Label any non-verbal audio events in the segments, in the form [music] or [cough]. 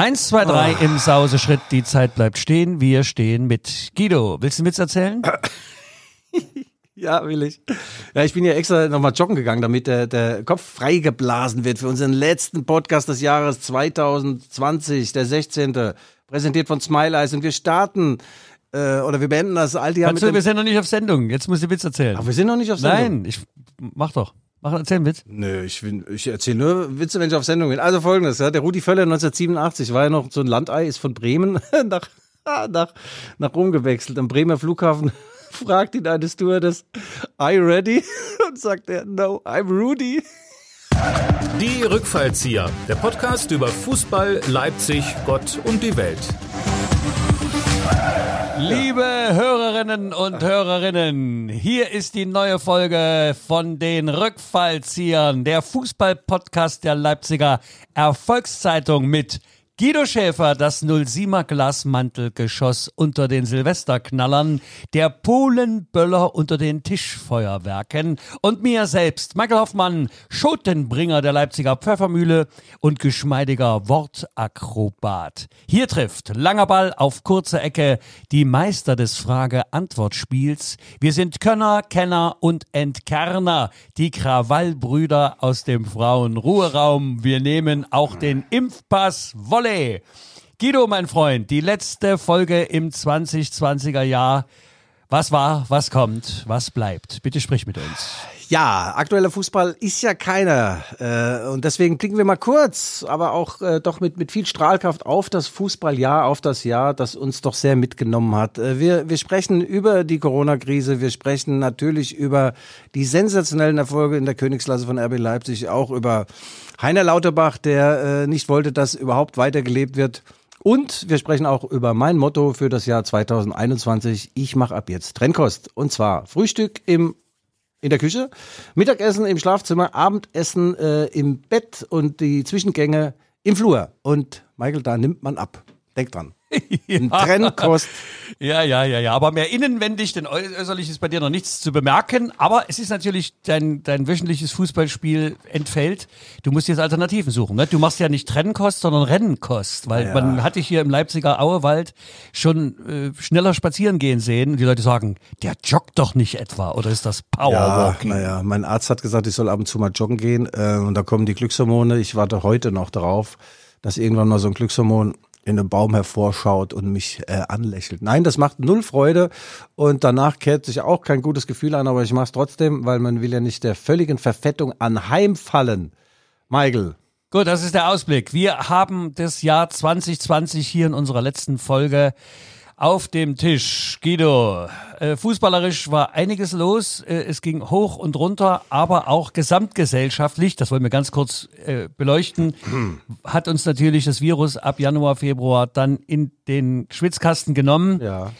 Eins, zwei, drei im Sauseschritt. Die Zeit bleibt stehen. Wir stehen mit Guido. Willst du einen Witz erzählen? [laughs] Ja, will ich. Ja, ich bin ja extra nochmal joggen gegangen, damit der, der Kopf freigeblasen wird für unseren letzten Podcast des Jahres 2020, der 16. Präsentiert von Smile Eyes. Und wir starten, äh, oder wir beenden das alte Jahr mit wir dem, sind noch nicht auf Sendung. Jetzt musst du Witz erzählen. Ach, wir sind noch nicht auf Sendung. Nein, ich mach doch. Mach, erzähl einen Witz. Nö, ich, bin- ich erzähle nur Witze, wenn ich auf Sendung bin. Also folgendes, ja, der Rudi Völler 1987 war ja noch so ein Landei, ist von Bremen [laughs] nach, nach, nach Rom gewechselt. Am Bremer Flughafen [laughs] fragt ihn eine Stewardess, are you ready? [laughs] Und sagt er, no, I'm Rudi. Die Rückfallzieher, der Podcast über Fußball, Leipzig, Gott und die Welt. Liebe Hörerinnen und Hörerinnen, hier ist die neue Folge von den Rückfallziehern, der Fußball-Podcast der Leipziger Erfolgszeitung mit Guido Schäfer, das 07er Glasmantelgeschoss unter den Silvesterknallern, der Polenböller unter den Tischfeuerwerken und mir selbst, Michael Hoffmann, Schotenbringer der Leipziger Pfeffermühle und geschmeidiger Wortakrobat. Hier trifft langer Ball auf kurze Ecke die Meister des Frage-Antwort-Spiels. Wir sind Könner, Kenner und Entkerner, die Krawallbrüder aus dem Frauenruheraum. Wir nehmen auch den Impfpass Volley. Guido, mein Freund, die letzte Folge im 2020er Jahr. Was war, was kommt, was bleibt? Bitte sprich mit uns. Ja, aktueller Fußball ist ja keiner. Äh, und deswegen blicken wir mal kurz, aber auch äh, doch mit, mit viel Strahlkraft auf das Fußballjahr, auf das Jahr, das uns doch sehr mitgenommen hat. Äh, wir, wir sprechen über die Corona-Krise, wir sprechen natürlich über die sensationellen Erfolge in der Königsklasse von RB Leipzig, auch über Heiner Lauterbach, der nicht wollte, dass überhaupt weitergelebt wird. Und wir sprechen auch über mein Motto für das Jahr 2021. Ich mache ab jetzt Trennkost. Und zwar Frühstück im in der Küche, Mittagessen im Schlafzimmer, Abendessen äh, im Bett und die Zwischengänge im Flur. Und Michael, da nimmt man ab. Denk dran. Ein [laughs] Trennkost. Ja, ja, ja, ja. Aber mehr innenwendig, denn äu- äußerlich ist bei dir noch nichts zu bemerken. Aber es ist natürlich dein, dein wöchentliches Fußballspiel entfällt. Du musst jetzt Alternativen suchen. Ne? Du machst ja nicht Trennkost, sondern Rennkost. Weil Ja. man hat dich hier im Leipziger Auewald schon äh, schneller spazieren gehen sehen. Und die Leute sagen, der joggt doch nicht etwa. Oder ist das Ja, Powerwalking? naja, mein Arzt hat gesagt, ich soll ab und zu mal joggen gehen. Äh, und da kommen die Glückshormone. Ich warte heute noch darauf, dass irgendwann mal so ein Glückshormon in einem Baum hervorschaut und mich äh, anlächelt. Nein, das macht null Freude und danach kehrt sich auch kein gutes Gefühl an, aber ich mache es trotzdem, weil man will ja nicht der völligen Verfettung anheimfallen. Michael, Gut, das ist der Ausblick. Wir haben das Jahr 2020 hier in unserer letzten Folge auf dem Tisch. Guido, äh, fußballerisch war einiges los. Äh, es ging hoch und runter, aber auch gesamtgesellschaftlich, das wollen wir ganz kurz äh, beleuchten, [clears throat] hat uns natürlich das Virus ab Januar, Februar dann in den Schwitzkasten genommen. ja.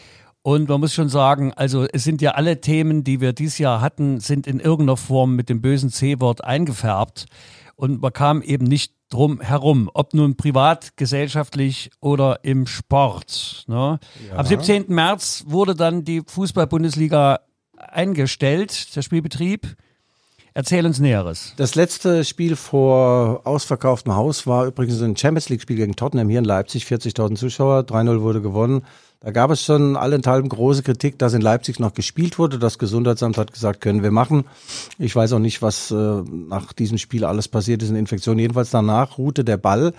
Und man muss schon sagen, also es sind ja alle Themen, die wir dieses Jahr hatten, sind in irgendeiner Form mit dem bösen C-Wort eingefärbt. Und man kam eben nicht drum herum, ob nun privat, gesellschaftlich oder im Sport. Ne? Am 17. März wurde dann die Fußball-Bundesliga eingestellt, der Spielbetrieb. Erzähl uns Näheres. Das letzte Spiel vor ausverkauftem Haus war übrigens ein Champions League Spiel gegen Tottenham hier in Leipzig, 40.000 Zuschauer, 3-0 wurde gewonnen. Da gab es schon allenthalben große Kritik, dass in Leipzig noch gespielt wurde. Das Gesundheitsamt hat gesagt, können wir machen. Ich weiß auch nicht, was äh, nach diesem Spiel alles passiert ist in Infektion. Jedenfalls danach ruhte der Ball.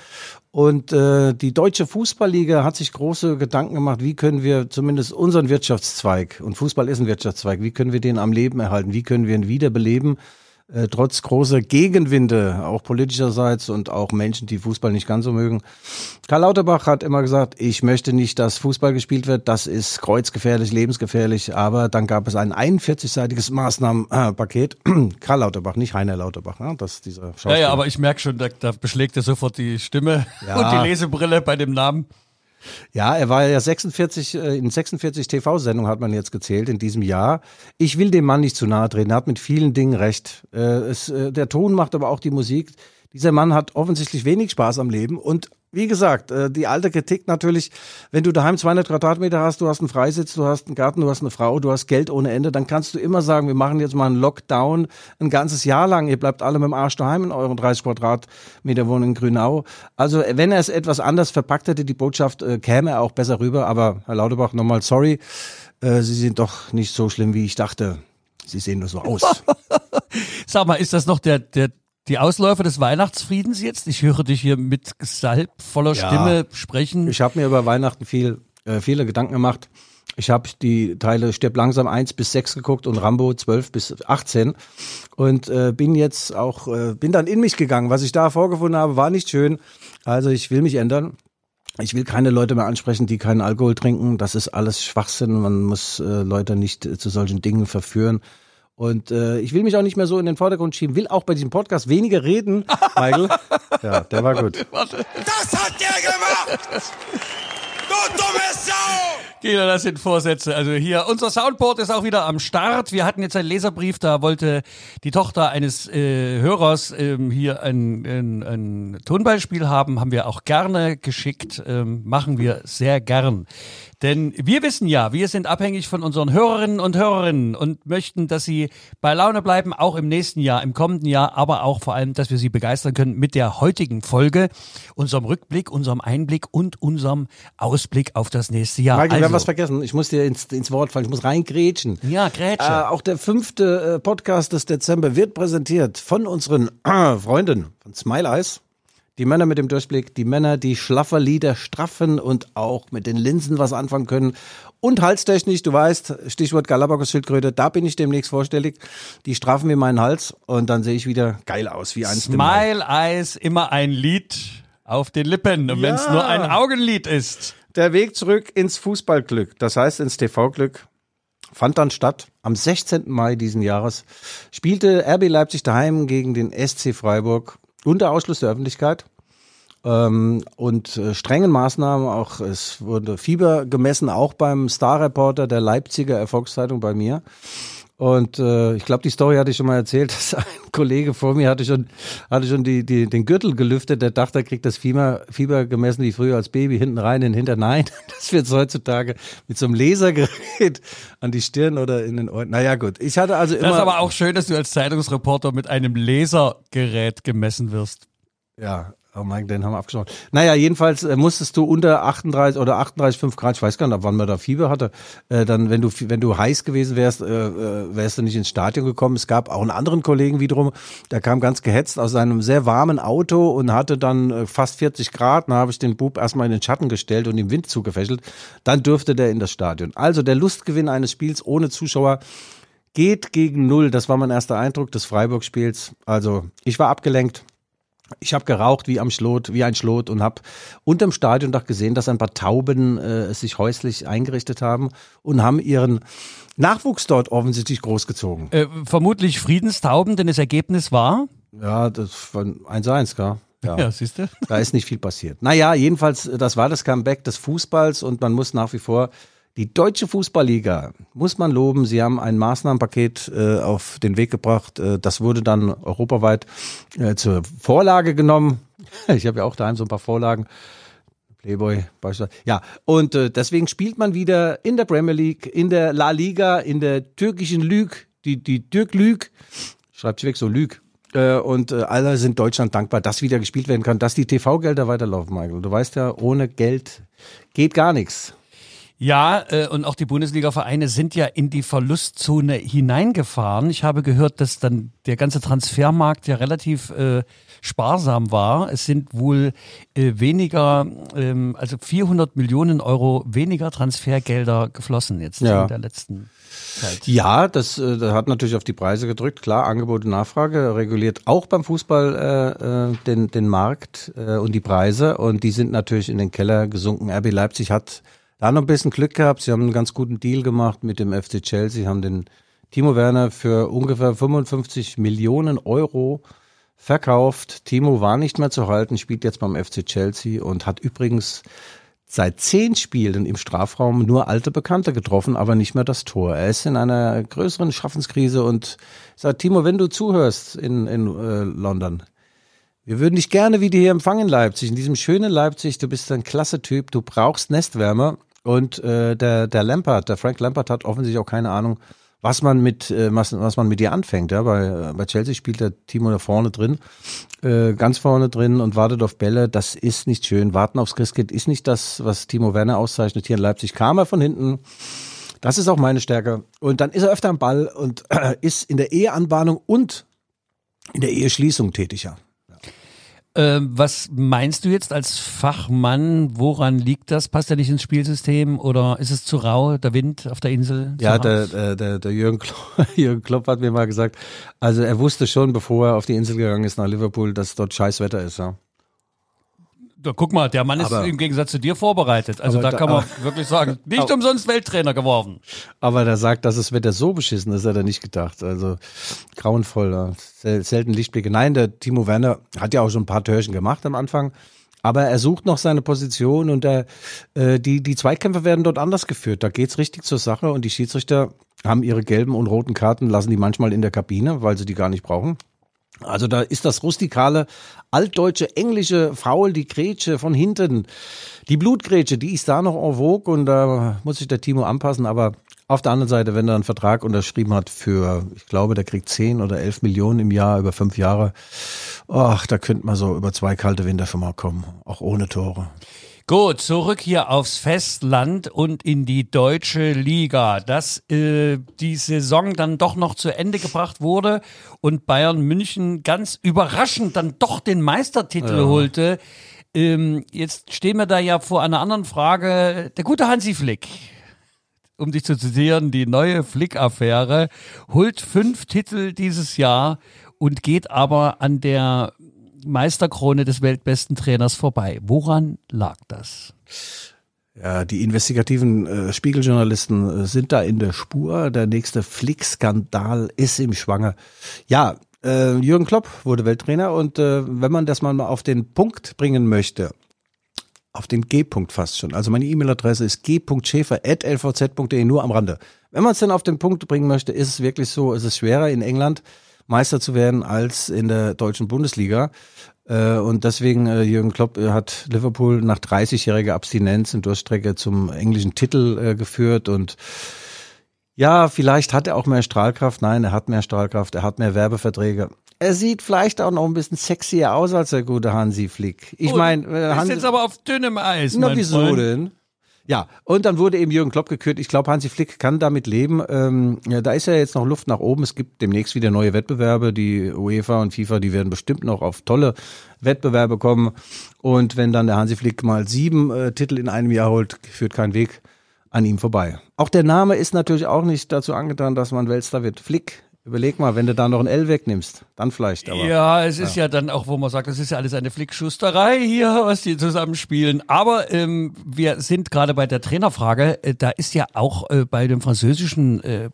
Und äh, die deutsche Fußballliga hat sich große Gedanken gemacht, wie können wir zumindest unseren Wirtschaftszweig, und Fußball ist ein Wirtschaftszweig, wie können wir den am Leben erhalten, wie können wir ihn wiederbeleben, äh, trotz großer Gegenwinde, auch politischerseits und auch Menschen, die Fußball nicht ganz so mögen. Karl Lauterbach hat immer gesagt, ich möchte nicht, dass Fußball gespielt wird, das ist kreuzgefährlich, lebensgefährlich, aber dann gab es ein 41-seitiges Maßnahmenpaket. [clears throat] Karl Lauterbach, nicht Heiner Lauterbach, ne? das ist dieser Ja, Schauspieler. ja, aber ich merke schon, da, da beschlägt er sofort die Stimme Ja. [laughs] und die Lesebrille bei dem Namen. Ja, er war ja 46, äh, in 46 TV-Sendungen hat man jetzt gezählt in diesem Jahr. Ich will dem Mann nicht zu nahe treten, er hat mit vielen Dingen recht. Äh, es, äh, der Ton macht aber auch die Musik. Dieser Mann hat offensichtlich wenig Spaß am Leben und wie gesagt, äh, die alte Kritik natürlich, wenn du daheim 200 Quadratmeter hast, du hast einen Freisitz, du hast einen Garten, du hast eine Frau, du hast Geld ohne Ende, dann kannst du immer sagen, wir machen jetzt mal einen Lockdown ein ganzes Jahr lang. Ihr bleibt alle mit dem Arsch daheim in euren 30 Quadratmeter Wohnung in Grünau. Also wenn er es etwas anders verpackt hätte, die Botschaft, äh, käme er auch besser rüber. Aber Herr Lauterbach, nochmal sorry, äh, Sie sind doch nicht so schlimm, wie ich dachte. Sie sehen nur so aus. [laughs] Sag mal, ist das noch der, der die Ausläufer des Weihnachtsfriedens jetzt? Ich höre dich hier mit Salb voller ja, Stimme sprechen. Ich habe mir über Weihnachten viel, äh, viele Gedanken gemacht. Ich habe die Teile Stirb langsam 1 bis 6 geguckt und Rambo 12 bis 18 und äh, bin jetzt auch, äh, bin dann in mich gegangen. Was ich da vorgefunden habe, war nicht schön. Also ich will mich ändern. Ich will keine Leute mehr ansprechen, die keinen Alkohol trinken. Das ist alles Schwachsinn. Man muss äh, Leute nicht äh, zu solchen Dingen verführen. Und äh, ich will mich auch nicht mehr so in den Vordergrund schieben, will auch bei diesem Podcast weniger reden, [laughs] Michael. ja, der war gut. Das hat der gemacht! Du dumme Sau! Genau, das sind Vorsätze. Also hier, unser Soundboard ist auch wieder am Start. Wir hatten jetzt einen Leserbrief, da wollte die Tochter eines äh, Hörers ähm, hier ein, ein, ein Tonbeispiel haben. Haben wir auch gerne geschickt. Ähm, machen wir sehr gern. Denn wir wissen ja, wir sind abhängig von unseren Hörerinnen und Hörerinnen und möchten, dass sie bei Laune bleiben, auch im nächsten Jahr, im kommenden Jahr, aber auch vor allem, dass wir sie begeistern können mit der heutigen Folge, unserem Rückblick, unserem Einblick und unserem Ausblick auf das nächste Jahr. Michael, also, wir haben also was vergessen. Ich muss dir ins, ins Wort fallen. Ich muss reingrätschen. Ja, grätsche. Äh, auch der fünfte äh, Podcast des Dezember wird präsentiert von unseren äh, Freunden von Smile Eyes. Die Männer mit dem Durchblick, die Männer, die schlaffer Lieder straffen und auch mit den Linsen was anfangen können. Und halstechnisch, du weißt, Stichwort Galapagos-Schildkröte, da bin ich demnächst vorstellig. Die strafen mir meinen Hals und dann sehe ich wieder geil aus, wie ein Smile Eyes, immer ein Lied auf den Lippen. Und ja. wenn es nur ein Augenlied ist. Der Weg zurück ins Fußballglück, das heißt ins TV-Glück, fand dann statt am 16. Mai diesen Jahres. Spielte RB Leipzig daheim gegen den SC Freiburg unter Ausschluss der Öffentlichkeit ähm, und äh, strengen Maßnahmen. Auch es wurde Fieber gemessen, auch beim Star-Reporter der Leipziger Erfolgszeitung bei mir. Und äh, ich glaube, die Story hatte ich schon mal erzählt, [laughs] dass ein Kollege vor mir hatte schon, hatte schon die, die, den Gürtel gelüftet, der dachte, er kriegt das Fieber, Fieber gemessen wie früher als Baby, hinten rein, in den Hintern. Nein, [laughs] das wird heutzutage mit so einem Lasergerät an die Stirn oder in den Ohren. Naja, gut. Ich hatte also immer. Das ist aber auch schön, dass du als Zeitungsreporter mit einem Lasergerät gemessen wirst. Ja, Oh mein, den haben wir abgeschaut. Naja, jedenfalls äh, musstest du unter 38 oder 38,5 Grad, ich weiß gar nicht, ab wann man da Fieber hatte, äh, dann, wenn du, wenn du heiß gewesen wärst, äh, äh, wärst du nicht ins Stadion gekommen. Es gab auch einen anderen Kollegen wiederum, der kam ganz gehetzt aus seinem sehr warmen Auto und hatte dann äh, fast 40 Grad. Da habe ich den Bub erstmal in den Schatten gestellt und ihm Wind zugefächelt. Dann durfte der in das Stadion. Also der Lustgewinn eines Spiels ohne Zuschauer geht gegen Null. Das war mein erster Eindruck des Freiburg-Spiels. Also ich war abgelenkt ich habe geraucht wie am Schlot, wie ein Schlot und habe unterm Stadiondach gesehen, dass ein paar Tauben äh, sich häuslich eingerichtet haben und haben ihren Nachwuchs dort offensichtlich großgezogen. Äh, vermutlich Friedenstauben, denn das Ergebnis war? Ja, das war 1-1, klar. Ja, [laughs] ja siehst du? Da ist nicht viel passiert. Naja, jedenfalls, das war das Comeback des Fußballs und man muss nach wie vor die Deutsche Fußballliga muss man loben. Sie haben ein Maßnahmenpaket äh, auf den Weg gebracht. Äh, das wurde dann europaweit äh, zur Vorlage genommen. [laughs] Ich habe ja auch daheim so ein paar Vorlagen. Playboy beispielsweise. Ja, und äh, deswegen spielt man wieder in der Premier League, in der La Liga, in der türkischen Lüg, die, die Türk Lüg, schreibt sich weg so Lüg. Äh, und äh, alle sind Deutschland dankbar, dass wieder gespielt werden kann, dass die TV-Gelder weiterlaufen, Michael. Du weißt ja, ohne Geld geht gar nichts. Ja, äh, und auch die Bundesliga-Vereine sind ja in die Verlustzone hineingefahren. Ich habe gehört, dass dann der ganze Transfermarkt ja relativ äh, sparsam war. Es sind wohl äh, weniger, ähm, also 400 Millionen Euro weniger Transfergelder geflossen jetzt ja. in der letzten Zeit. Ja, das, äh, das hat natürlich auf die Preise gedrückt. Klar, Angebot und Nachfrage reguliert auch beim Fußball äh, äh, den, den Markt äh, und die Preise. Und die sind natürlich in den Keller gesunken. RB Leipzig hat da noch ein bisschen Glück gehabt. Sie haben einen ganz guten Deal gemacht mit dem FC Chelsea, haben den Timo Werner für ungefähr 55 Millionen Euro verkauft. Timo war nicht mehr zu halten, spielt jetzt beim FC Chelsea und hat übrigens seit zehn Spielen im Strafraum nur alte Bekannte getroffen, aber nicht mehr das Tor. Er ist in einer größeren Schaffenskrise und sagt, Timo, wenn du zuhörst in, in äh, London, Wir würden dich gerne wieder hier empfangen in Leipzig, in diesem schönen Leipzig. Du bist ein klasse Typ, du brauchst Nestwärme. Und äh, der, der Lampard, der Frank Lampard hat offensichtlich auch keine Ahnung, was man mit, äh, was, was man mit dir anfängt. Ja? Bei, bei Chelsea spielt der Timo da vorne drin, äh, ganz vorne drin und wartet auf Bälle. Das ist nicht schön. Warten aufs Christkind ist nicht das, was Timo Werner auszeichnet. Hier in Leipzig kam er von hinten. Das ist auch meine Stärke. Und dann ist er öfter am Ball und äh, ist in der Eheanbahnung und in der Eheschließung tätig, ja. Ähm, was meinst du jetzt als Fachmann? Woran liegt das? Passt er nicht ins Spielsystem oder ist es zu rau, der Wind auf der Insel? Ja, der, der, der, der Jürgen, Klopp, [laughs] Jürgen Klopp hat mir mal gesagt, also er wusste schon, bevor er auf die Insel gegangen ist nach Liverpool, dass dort scheiß Wetter ist. Ja. Da, guck mal, der Mann ist Aber- im Gegensatz zu dir vorbereitet. Also Aber da da- kann man [laughs] aber- wirklich sagen, nicht umsonst Welttrainer geworden. Aber der sagt, dass das Wetter so beschissen ist, hat er nicht gedacht. Also grauenvoll, selten Lichtblicke. Nein, der Timo Werner hat ja auch schon ein paar Törchen gemacht am Anfang. Aber er sucht noch seine Position und der, äh, die, die Zweikämpfe werden dort anders geführt. Da geht's richtig zur Sache und die Schiedsrichter haben ihre gelben und roten Karten, lassen die manchmal in der Kabine, weil sie die gar nicht brauchen. Also da ist das rustikale, altdeutsche, englische Faul, die Grätsche von hinten. Die Blutgrätsche, die ist da noch en vogue und da muss sich der Timo anpassen. Aber auf der anderen Seite, wenn er einen Vertrag unterschrieben hat für, ich glaube, der kriegt 10 oder 11 Millionen im Jahr über fünf Jahre. Ach, da könnte man so über zwei kalte Winter schon mal kommen, auch ohne Tore. Gut, zurück hier aufs Festland und in die deutsche Liga. Dass äh, die Saison dann doch noch zu Ende gebracht wurde und Bayern München ganz überraschend dann doch den Meistertitel holte. Ähm, jetzt stehen wir da ja vor einer anderen Frage. Der gute Hansi Flick, um dich zu zitieren, die neue Flick-Affäre, holt fünf Titel dieses Jahr und geht aber an der Meisterkrone des weltbesten Trainers vorbei. Woran lag das? Ja, die investigativen äh, Spiegeljournalisten äh, sind da in der Spur. Der nächste Flick-Skandal ist im Schwange. Ja, äh, Jürgen Klopp wurde Welttrainer und äh, wenn man das mal auf den Punkt bringen möchte, auf den G-Punkt fast schon. Also meine E-Mail-Adresse ist g.schäfer.lvz.de, nur am Rande. Wenn man es denn auf den Punkt bringen möchte, ist es wirklich so, es ist schwerer in England Meister zu werden als in der deutschen Bundesliga. Äh, Und deswegen, äh, Jürgen Klopp äh, hat Liverpool nach 30-jähriger Abstinenz und Durchstrecke zum englischen Titel geführt und ja, vielleicht hat er auch mehr Strahlkraft. Nein, er hat mehr Strahlkraft, er hat mehr Werbeverträge. Er sieht vielleicht auch noch ein bisschen sexier aus als der gute Hansi Flick. Ich meine, äh, ist Hansi, jetzt aber auf dünnem Eis. na wieso Freund. denn? Ja, und dann wurde eben Jürgen Klopp gekürt. Ich glaube, Hansi Flick kann damit leben. Ähm, ja, da ist ja jetzt noch Luft nach oben. Es gibt demnächst wieder neue Wettbewerbe. Die UEFA und FIFA, die werden bestimmt noch auf tolle Wettbewerbe kommen. Und wenn dann der Hansi Flick mal sieben äh, Titel in einem Jahr holt, führt kein Weg an ihm vorbei. Auch der Name ist natürlich auch nicht dazu angetan, dass man Weltstar wird. Flick, überleg mal, wenn du da noch ein L wegnimmst, dann vielleicht. Aber Ja, es ist ja. dann auch, wo man sagt, das ist ja alles eine Flickschusterei hier, was die zusammenspielen. Aber ähm, wir sind gerade bei der Trainerfrage. Äh, da ist ja auch äh, bei dem französischen äh, äh,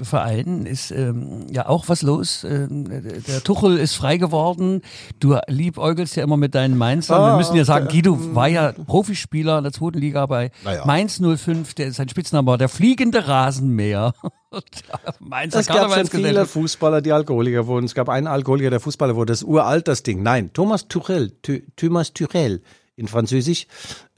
Verein ist ähm, ja auch was los. Ähm, der Tuchel ist frei geworden. Du liebäugelst ja immer mit deinen Mainzern. Wir Ah, müssen ja sagen, Guido war ja Profispieler in der zweiten Liga bei Naja. Mainz 05. Der, sein Spitzname war der fliegende Rasenmäher. [laughs] [laughs] Mainzer Es gab schon viele. Fußballer, die Alkoholiker wurden. Es gab einen Alkoholiker, der Fußballer wurde. Das ist uralt, das Ding. Nein, Thomas Tuchel, Thu- Thomas Tuchel in Französisch,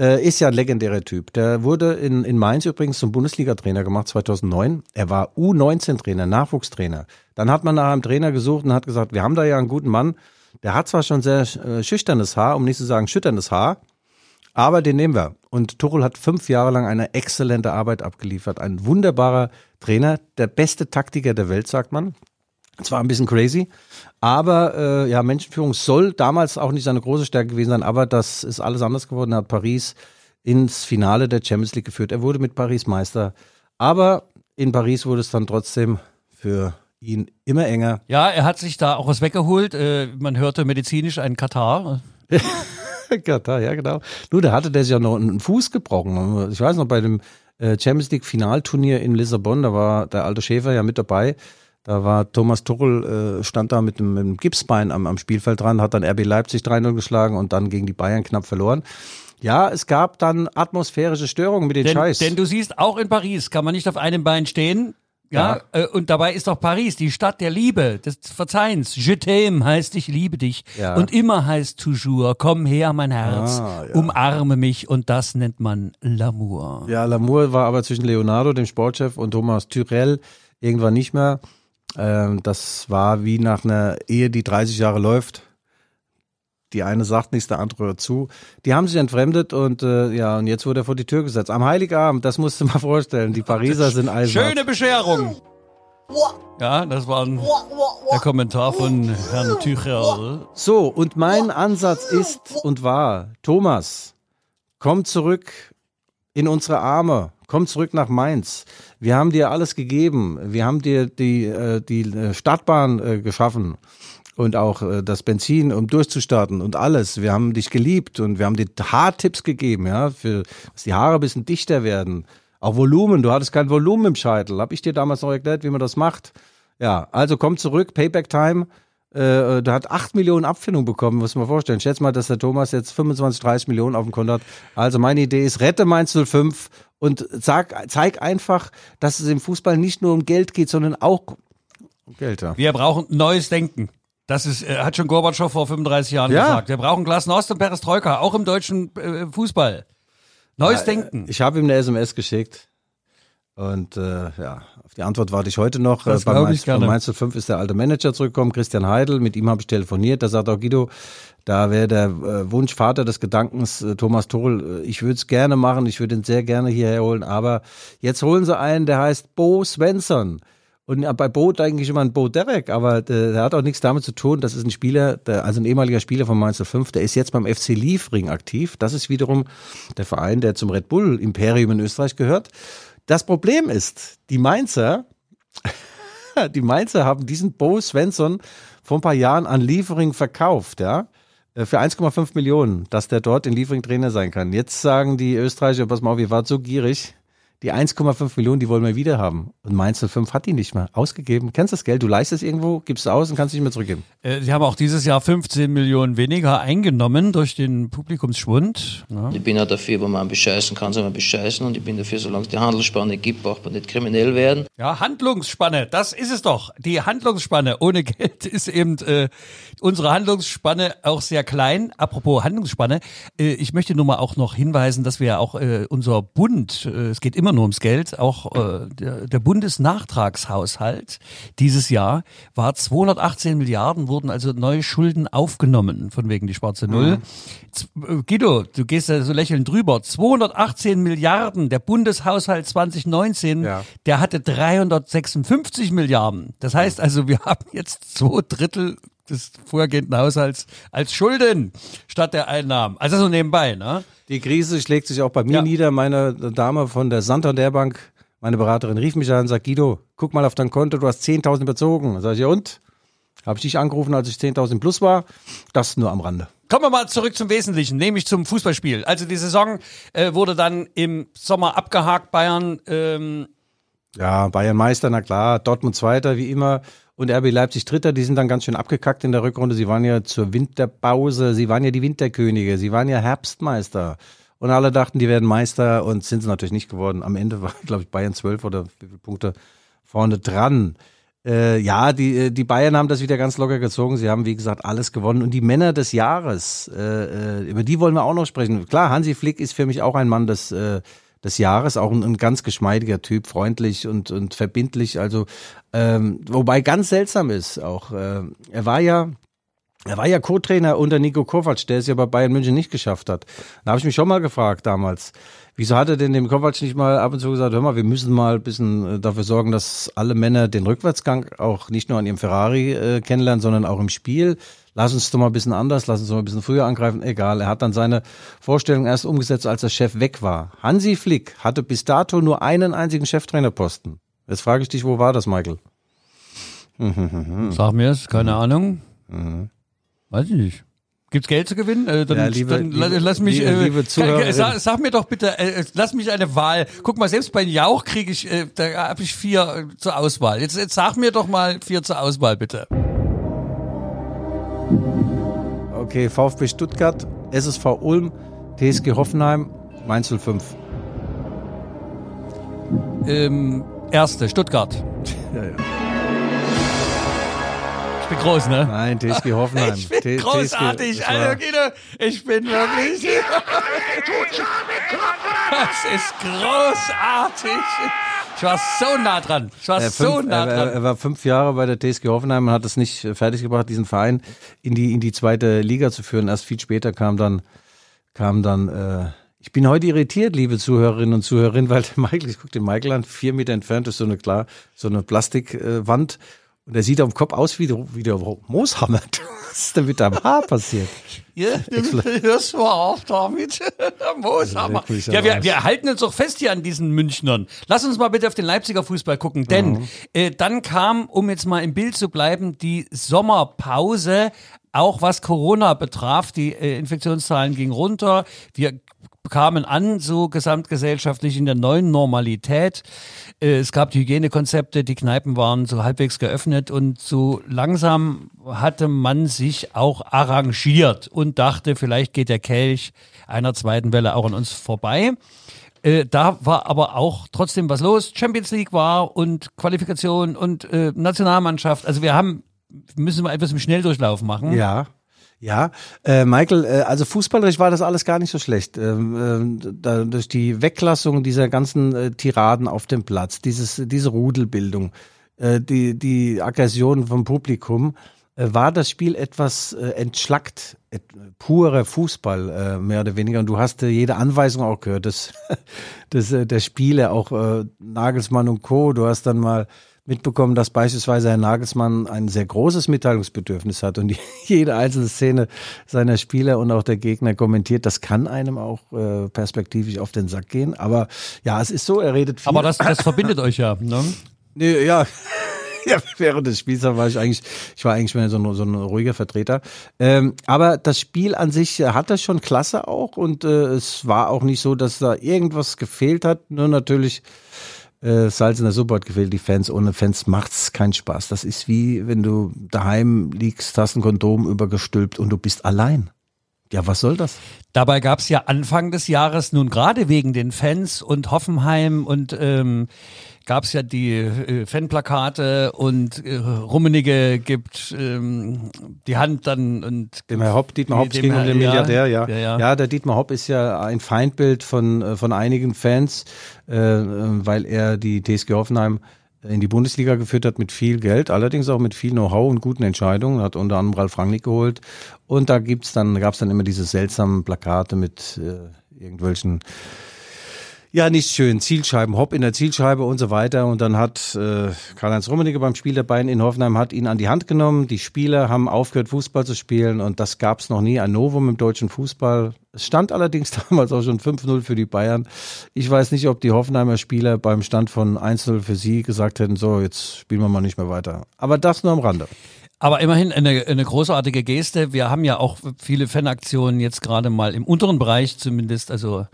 äh, ist ja ein legendärer Typ. Der wurde in, in Mainz übrigens zum Bundesliga-Trainer gemacht 2009. Er war U19-Trainer, Nachwuchstrainer. Dann hat man nach einem Trainer gesucht und hat gesagt, wir haben da ja einen guten Mann. Der hat zwar schon sehr äh, schüchternes Haar, um nicht zu sagen schütterndes Haar, aber den nehmen wir. Und Tuchel hat fünf Jahre lang eine exzellente Arbeit abgeliefert. Ein wunderbarer Trainer, der beste Taktiker der Welt, sagt man. Zwar ein bisschen crazy, aber äh, ja, Menschenführung soll damals auch nicht seine große Stärke gewesen sein, aber das ist alles anders geworden. Er hat Paris ins Finale der Champions League geführt. Er wurde mit Paris Meister. Aber in Paris wurde es dann trotzdem für ihn immer enger. Ja, er hat sich da auch was weggeholt. Äh, man hörte medizinisch einen Katar. [laughs] [laughs] Katar, ja genau. Nur da hatte der sich ja noch einen Fuß gebrochen. Ich weiß noch, bei dem äh, Champions League Finalturnier in Lissabon, da war der alte Schäfer ja mit dabei. Da war Thomas Tuchel, äh, stand da mit dem, mit dem Gipsbein am, am Spielfeld dran, hat dann RB Leipzig 3-0 geschlagen und dann gegen die Bayern knapp verloren. Ja, es gab dann atmosphärische Störungen mit den Denn, Scheiß. denn du siehst, auch in Paris kann man nicht auf einem Bein stehen. Ja, äh, und dabei ist doch Paris die Stadt der Liebe, des Verzeihens. Je t'aime heißt ich liebe dich. Ja. Und immer heißt toujours, komm her, mein Herz, Ah, ja. umarme mich und das nennt man L'amour. Ja, L'amour war aber zwischen Leonardo, dem Sportchef, und Thomas Tyrell irgendwann nicht mehr. Ähm, das war wie nach einer Ehe, die 30 Jahre läuft. Die eine sagt nichts, der andere hört zu. Die haben sich entfremdet und äh, ja, und jetzt wurde er vor die Tür gesetzt. Am Heiligabend, das musst du mal vorstellen. Die Pariser sind eisern. Schöne Bescherung. Ja, das war ein, der Kommentar von Herrn Tücherl. So, und mein Ansatz ist und war, Thomas, komm zurück in unsere Arme, komm zurück nach Mainz. Wir haben dir alles gegeben. Wir haben dir die, äh, die äh, Stadtbahn äh, geschaffen und auch äh, das Benzin, um durchzustarten und alles. Wir haben dich geliebt und wir haben dir Haartipps gegeben, ja, für dass die Haare ein bisschen dichter werden. Auch Volumen, du hattest kein Volumen im Scheitel. Hab ich dir damals noch erklärt, wie man das macht. Ja, also komm zurück, Payback Time. Äh, da hat 8 Millionen Abfindung bekommen, muss man vorstellen. Schätz mal, dass der Thomas jetzt 25, 30 Millionen auf dem Konto hat. Also meine Idee ist, rette Mainz 05 und sag, zeig einfach, dass es im Fußball nicht nur um Geld geht, sondern auch um Geld. Ja. Wir brauchen neues Denken. Das ist, äh, hat schon Gorbatschow vor 35 Jahren Ja. gesagt. Wir brauchen Glasnost und Perestroika, auch im deutschen äh, Fußball. Neues Denken. Ich habe ihm eine SMS geschickt. Und äh, ja, auf die Antwort warte ich heute noch. Das Äh, bei Mainz, ich gerne. bei Mainz 05 ist der alte Manager zurückgekommen, Christian Heidel. Mit ihm habe ich telefoniert. Da sagt auch Guido, da wäre der äh, Wunsch Vater des Gedankens äh, Thomas Tuchel. Äh, ich würde es gerne machen, ich würde ihn sehr gerne hierher holen. Aber jetzt holen sie einen, der heißt Bo Svensson. Und bei Bo denke ich immer an Bo Derek, aber äh, der hat auch nichts damit zu tun. Das ist ein Spieler, der, also ein ehemaliger Spieler von Mainz 05, der ist jetzt beim FC Liefring aktiv. Das ist wiederum der Verein, der zum Red Bull Imperium in Österreich gehört. Das Problem ist, die Mainzer, [laughs] die Mainzer haben diesen Bo Svensson vor ein paar Jahren an Liefering verkauft, ja, äh, für 1,5 Millionen, dass der dort in Liefering Trainer sein kann. Jetzt sagen die Österreicher, pass mal auf, ihr wart so gierig, die 1,5 Millionen, die wollen wir wieder haben. Und Mainz 05 hat die nicht mehr ausgegeben. Kennst das Geld, du leistest irgendwo, gibst es aus und kannst nicht mehr zurückgeben. Äh, Sie haben auch dieses Jahr 15 Millionen weniger eingenommen durch den Publikumsschwund. Ja. Ich bin auch dafür, wenn man bescheißen kann, soll man bescheißen. Und ich bin dafür, solange es die Handelsspanne gibt, braucht man nicht kriminell werden. Ja, Handlungsspanne, das ist es doch. Die Handlungsspanne ohne Geld ist eben äh, unsere Handlungsspanne auch sehr klein. Apropos Handlungsspanne, äh, ich möchte nur mal auch noch hinweisen, dass wir ja auch äh, unser Bund, äh, es geht immer nur ums Geld, auch äh, der, der Bundesnachtragshaushalt dieses Jahr war 218 Milliarden, wurden also neue Schulden aufgenommen, von wegen die schwarze Null. Z- äh, Guido, du gehst da so lächelnd drüber. 218 Milliarden, der Bundeshaushalt 2019, Ja. der hatte 356 Milliarden. Das heißt also, wir haben jetzt zwei Drittel des vorhergehenden Haushalts als Schulden statt der Einnahmen. Also so nebenbei, ne? Die Krise schlägt sich auch bei mir Ja. nieder. Meine Dame von der Santander Bank, meine Beraterin, rief mich an und sagt, Guido, guck mal auf dein Konto, du hast 10.000 bezogen. Sag ich, ja und? Habe ich dich angerufen, als ich 10.000 plus war? Das nur am Rande. Kommen wir mal zurück zum Wesentlichen, nämlich zum Fußballspiel. Also die Saison äh, wurde dann im Sommer abgehakt. Bayern ähm, Ja, Bayern Meister, na klar, Dortmund Zweiter, wie immer. Und RB Leipzig Dritter, die sind dann ganz schön abgekackt in der Rückrunde. Sie waren ja zur Winterpause, sie waren ja die Winterkönige, sie waren ja Herbstmeister. Und alle dachten, die werden Meister und sind sie natürlich nicht geworden. Am Ende war, [laughs] glaube ich, Bayern zwölf oder wie viele Punkte vorne dran. Äh, ja, die, äh, die Bayern haben das wieder ganz locker gezogen. Sie haben, wie gesagt, alles gewonnen. Und die Männer des Jahres, äh, äh, über die wollen wir auch noch sprechen. Klar, Hansi Flick ist für mich auch ein Mann des, äh, des Jahres, auch ein, ein ganz geschmeidiger Typ, freundlich und, und verbindlich. Also, ähm, wobei ganz seltsam ist auch, äh, er war ja, er war ja Co-Trainer unter Nico Kovac, der es ja bei Bayern München nicht geschafft hat. Da habe ich mich schon mal gefragt damals, wieso hat er denn dem Kovac nicht mal ab und zu gesagt, hör mal, wir müssen mal ein bisschen äh, dafür sorgen, dass alle Männer den Rückwärtsgang auch nicht nur an ihrem Ferrari äh, kennenlernen, sondern auch im Spiel. Lass uns doch mal ein bisschen anders, lass uns doch mal ein bisschen früher angreifen. Egal, er hat dann seine Vorstellung erst umgesetzt, als der Chef weg war. Hansi Flick hatte bis dato nur einen einzigen Cheftrainerposten. Jetzt frage ich dich, wo war das, Michael? Sag mir es, keine Ahnung. Weiß ich nicht. Gibt's Geld zu gewinnen? Äh, dann, Ja, liebe- dann liebe- lass mich. liebe- äh, liebe Zuhörerinnen. sag, sag mir doch bitte, äh, lass mich eine Wahl. Guck mal, selbst bei Jauch kriege ich, äh, da habe ich vier äh, zur Auswahl. Jetzt, jetzt sag mir doch mal vier zur Auswahl, bitte. Okay, VfB Stuttgart, SSV Ulm, TSG Hoffenheim, Mainz 05. Ähm, Erste, Stuttgart. [laughs] Ja, ja. Ich bin groß, ne? Nein, TSG Hoffenheim. [laughs] Ich bin T- großartig. TSG, Also, Guido, ich bin wirklich. [laughs] Das ist großartig. Ich war so nah dran. Ich war Äh, so fünf, nah er, er, dran. er war fünf Jahre bei der TSG Hoffenheim und hat es nicht fertiggebracht, diesen Verein in die, in die zweite Liga zu führen. Erst viel später kam dann, kam dann, äh, ich bin heute irritiert, liebe Zuhörerinnen und Zuhörerinnen, weil der Michael, ich gucke den Michael an, vier Meter entfernt ist so eine klar, so eine Plastikwand. Und er sieht auf dem Kopf aus wie der, wie der Mooshammer. [laughs] Was ist denn mit deinem Haar passiert? Ja, das war auch damit. Mooshammer. am Ja, wir, wir halten uns doch fest hier an diesen Münchnern. Lass uns mal bitte auf den Leipziger Fußball gucken, denn äh, dann kam, um jetzt mal im Bild zu bleiben, die Sommerpause, auch was Corona betraf. Die äh, Infektionszahlen gingen runter. Wir kamen an, so gesamtgesellschaftlich in der neuen Normalität. Äh, Es gab die Hygienekonzepte, die Kneipen waren so halbwegs geöffnet und so langsam hatte man sich auch arrangiert und dachte, vielleicht geht der Kelch einer zweiten Welle auch an uns vorbei. Äh, da war aber auch trotzdem was los. Champions League war und Qualifikation und äh, Nationalmannschaft. Also wir haben, müssen wir etwas im Schnelldurchlauf machen. Ja. Ja, äh, Michael, äh, also fußballerisch war das alles gar nicht so schlecht. Ähm, ähm, da, durch die Weglassung dieser ganzen äh, Tiraden auf dem Platz, dieses, diese Rudelbildung, äh, die, die Aggression vom Publikum, äh, war das Spiel etwas äh, entschlackt, et, purer Fußball äh, mehr oder weniger. Und du hast äh, jede Anweisung auch gehört, des, [laughs] des, äh, der Spiele, auch äh, Nagelsmann und Co. Du hast dann mal mitbekommen, dass beispielsweise Herr Nagelsmann ein sehr großes Mitteilungsbedürfnis hat und [laughs] jede einzelne Szene seiner Spieler und auch der Gegner kommentiert. Das kann einem auch äh, perspektivisch auf den Sack gehen. Aber ja, es ist so, er redet viel. Aber das, das verbindet euch ja. Ne? [laughs] Nee, ja. [laughs] Ja, während des Spiels war ich eigentlich, ich war eigentlich mehr so ein, so ein ruhiger Vertreter. Ähm, aber das Spiel an sich äh, hatte schon klasse auch und äh, es war auch nicht so, dass da irgendwas gefehlt hat. Nur natürlich äh, Salz in der Suppe hat gefehlt. Die Fans ohne Fans macht's keinen Spaß. Das ist wie wenn du daheim liegst, hast ein Kondom übergestülpt und du bist allein. Ja, was soll das? Dabei gab es ja Anfang des Jahres nun gerade wegen den Fans und Hoffenheim und ähm, gab es ja die äh, Fanplakate und äh, Rummenigge gibt ähm, die Hand dann und Dem Herr Hopp, Dietmar Hopp, um Herr- den Milliardär, ja. ja, ja. Ja, der Dietmar Hopp ist ja ein Feindbild von, äh, von einigen Fans, äh, äh, weil er die TSG Hoffenheim in die Bundesliga geführt hat mit viel Geld, allerdings auch mit viel Know-how und guten Entscheidungen, hat unter anderem Ralf Rangnick geholt. Und da gibt's dann, gab's dann immer diese seltsamen Plakate mit äh, irgendwelchen ja, nicht schön. Zielscheiben, Hopp in der Zielscheibe und so weiter. Und dann hat äh, Karl-Heinz Rummenigge beim Spiel der Beinen in Hoffenheim hat ihn an die Hand genommen. Die Spieler haben aufgehört, Fußball zu spielen und das gab's noch nie. Ein Novum im deutschen Fußball. Es stand allerdings [laughs] damals auch schon 5-0 für die Bayern. Ich weiß nicht, ob die Hoffenheimer Spieler beim Stand von 1-0 für sie gesagt hätten, so, jetzt spielen wir mal nicht mehr weiter. Aber das nur am Rande. Aber immerhin eine, eine großartige Geste. Wir haben ja auch viele Fanaktionen jetzt gerade mal im unteren Bereich zumindest, also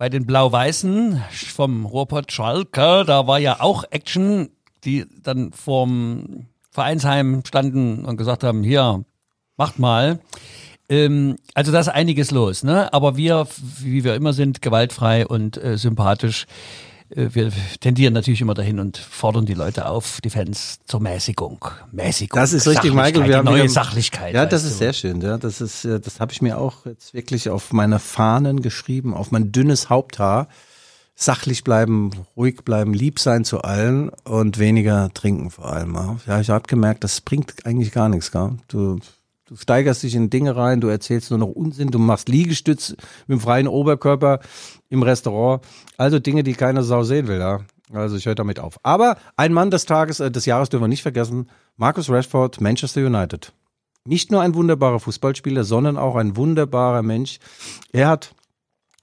bei den Blau-Weißen vom Ruhrpott Schalke, da war ja auch Action, die dann vorm Vereinsheim standen und gesagt haben, hier, macht mal. Ähm, also da ist einiges los, ne? Aber wir, wie wir immer sind, gewaltfrei und äh, sympathisch. Äh, wir tendieren natürlich immer dahin und fordern die Leute auf, die Fans zur Mäßigung. Mäßigung. Das ist richtig, Michael. Wir die haben neue Sachlichkeit. Ja, das ist du. sehr schön. Ja, das ist, äh, das habe ich mir auch jetzt wirklich auf meine Fahnen geschrieben, auf mein dünnes Haupthaar. Sachlich bleiben, ruhig bleiben, lieb sein zu allen und weniger trinken vor allem. ja. Ja, ich habe gemerkt, das bringt eigentlich gar nichts. Gell? Du, du steigerst dich in Dinge rein, du erzählst nur noch Unsinn, du machst Liegestütz mit dem freien Oberkörper im Restaurant. Also Dinge, die keine Sau sehen will. Ja. Also ich höre damit auf. Aber ein Mann des Tages, äh, des Jahres dürfen wir nicht vergessen, Marcus Rashford, Manchester United. Nicht nur ein wunderbarer Fußballspieler, sondern auch ein wunderbarer Mensch. Er hat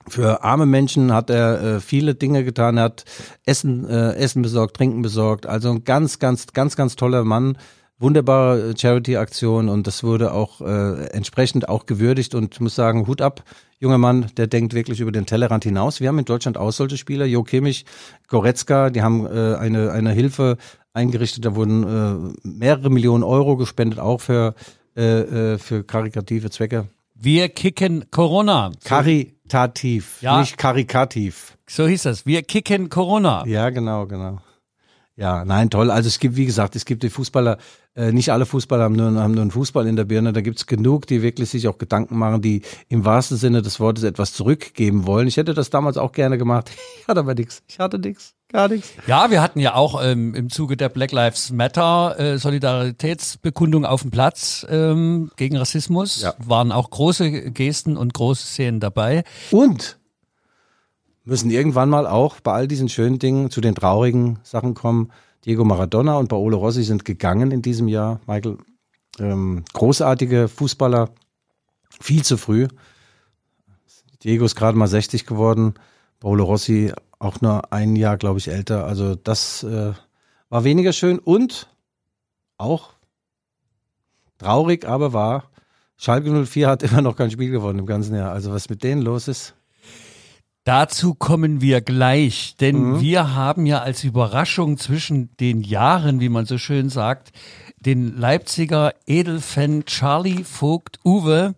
für arme Menschen hat er äh, viele Dinge getan. Er hat Essen, äh, Essen besorgt, Trinken besorgt. Also ein ganz, ganz, ganz, ganz toller Mann. Wunderbare äh, Charity-Aktion und das wurde auch äh, entsprechend auch gewürdigt und ich muss sagen, Hut ab, junger Mann, der denkt wirklich über den Tellerrand hinaus. Wir haben in Deutschland auch solche Spieler, Jo Kimmich, Goretzka, die haben äh, eine, eine Hilfe eingerichtet, da wurden äh, mehrere Millionen Euro gespendet, auch für, äh, äh, für karikative Zwecke. Wir kicken Corona. Karitativ, Ja. nicht karikativ. So hieß das. Wir kicken Corona. Ja, genau, genau. Ja, nein, toll. Also es gibt, wie gesagt, es gibt die Fußballer, äh, nicht alle Fußballer haben nur, haben nur einen Fußball in der Birne. Da gibt's genug, die wirklich sich auch Gedanken machen, die im wahrsten Sinne des Wortes etwas zurückgeben wollen. Ich hätte das damals auch gerne gemacht. [laughs] Ich hatte aber nichts. Ich hatte nichts. Gar nichts. Ja, wir hatten ja auch ähm, im Zuge der Black Lives Matter äh, Solidaritätsbekundung auf dem Platz ähm, gegen Rassismus. Ja. Waren auch große Gesten und große Szenen dabei. Und müssen irgendwann mal auch bei all diesen schönen Dingen zu den traurigen Sachen kommen. Diego Maradona und Paolo Rossi sind gegangen in diesem Jahr. Michael, ähm, großartige Fußballer, viel zu früh. Diego ist gerade mal 60 geworden. Paolo Rossi auch nur ein Jahr, glaube ich, älter. Also das äh, war weniger schön und auch traurig, aber wahr. Schalke 04 hat [laughs] immer noch kein Spiel gewonnen im ganzen Jahr. Also was mit denen los ist. Dazu kommen wir gleich, denn Mhm. wir haben ja als Überraschung zwischen den Jahren, wie man so schön sagt, den Leipziger Edelfan Charlie Vogt Uwe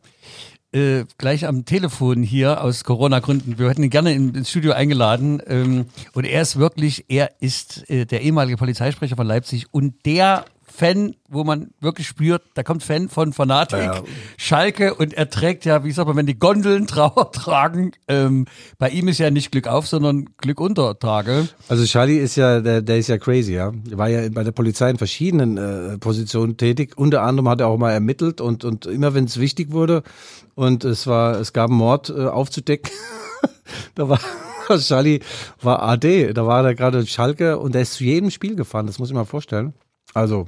äh, gleich am Telefon hier aus Corona-Gründen. Wir hätten ihn gerne in- ins Studio eingeladen. Ähm, und er ist wirklich, er ist äh, der ehemalige Polizeisprecher von Leipzig und der Fan, wo man wirklich spürt, da kommt Fan von Fanatik, Ja. Schalke und er trägt ja, wie sagt man, wenn die Gondeln [laughs] Trauer tragen, ähm, bei ihm ist ja nicht Glück auf, sondern Glück unter Tage. Also Charlie ist ja, der, der ist ja crazy, ja. Er war ja bei der Polizei in verschiedenen äh, Positionen tätig. Unter anderem hat er auch mal ermittelt und, und immer wenn es wichtig wurde und es war, es gab einen Mord äh, aufzudecken, [laughs] da war [laughs] Charlie war AD, da war er gerade in Schalke und er ist zu jedem Spiel gefahren, das muss ich mal vorstellen. Also